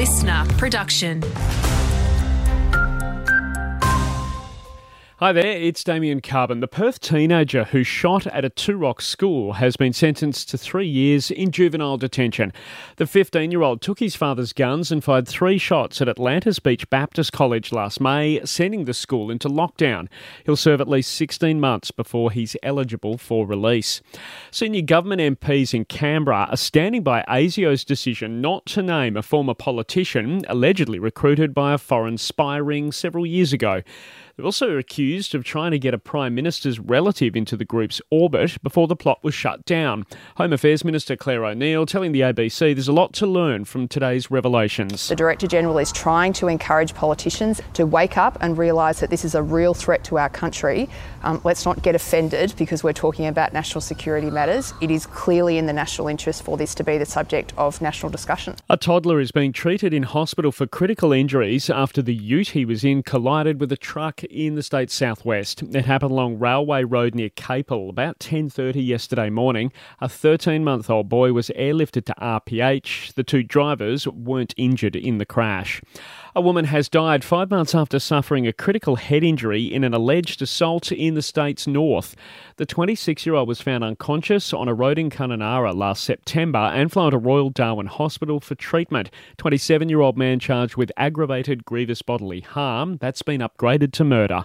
listener production. Hi there, it's Damien Carbon. The Perth teenager who shot at a Two Rocks school has been sentenced to three years in juvenile detention. The 15 year old took his father's guns and fired three shots at Atlantis Beach Baptist College last May, sending the school into lockdown. He'll serve at least 16 months before he's eligible for release. Senior government MPs in Canberra are standing by ASIO's decision not to name a former politician allegedly recruited by a foreign spy ring several years ago. They're also accused of trying to get a Prime Minister's relative into the group's orbit before the plot was shut down. Home Affairs Minister Clare O'Neil telling the ABC there's a lot to learn from today's revelations. The Director General is trying to encourage politicians to wake up and realise that this is a real threat to our country. Um, let's not get offended because we're talking about national security matters. It is clearly in the national interest for this to be the subject of national discussion. A toddler is being treated in hospital for critical injuries after the ute he was in collided with a truck in the state's southwest. It happened along Railway Road near Capel about 10:30 yesterday morning. A 13-month-old boy was airlifted to RPH. The two drivers weren't injured in the crash. A woman has died five months after suffering a critical head injury in an alleged assault in the state's north. The 26 year old was found unconscious on a road in Kununurra last September and flown to Royal Darwin Hospital for treatment. 27 year old man charged with aggravated grievous bodily harm. That's been upgraded to murder.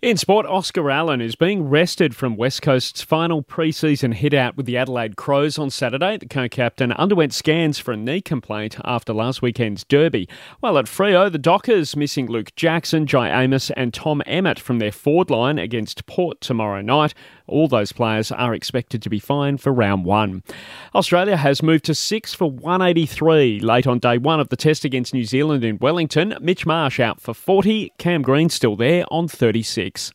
In sport, Oscar Allen is being rested from West Coast's final pre-season hit-out with the Adelaide Crows on Saturday. The co-captain underwent scans for a knee complaint after last weekend's derby. While at Freo, the Dockers missing Luke Jackson, Jye Amiss, and Tom Emmett from their forward line against Port tomorrow night. All those players are expected to be fine for round one. Australia has moved to 6 for 183 late on day one of the test against New Zealand in Wellington. Mitch Marsh out for 40, Cam Green still there on 36 takes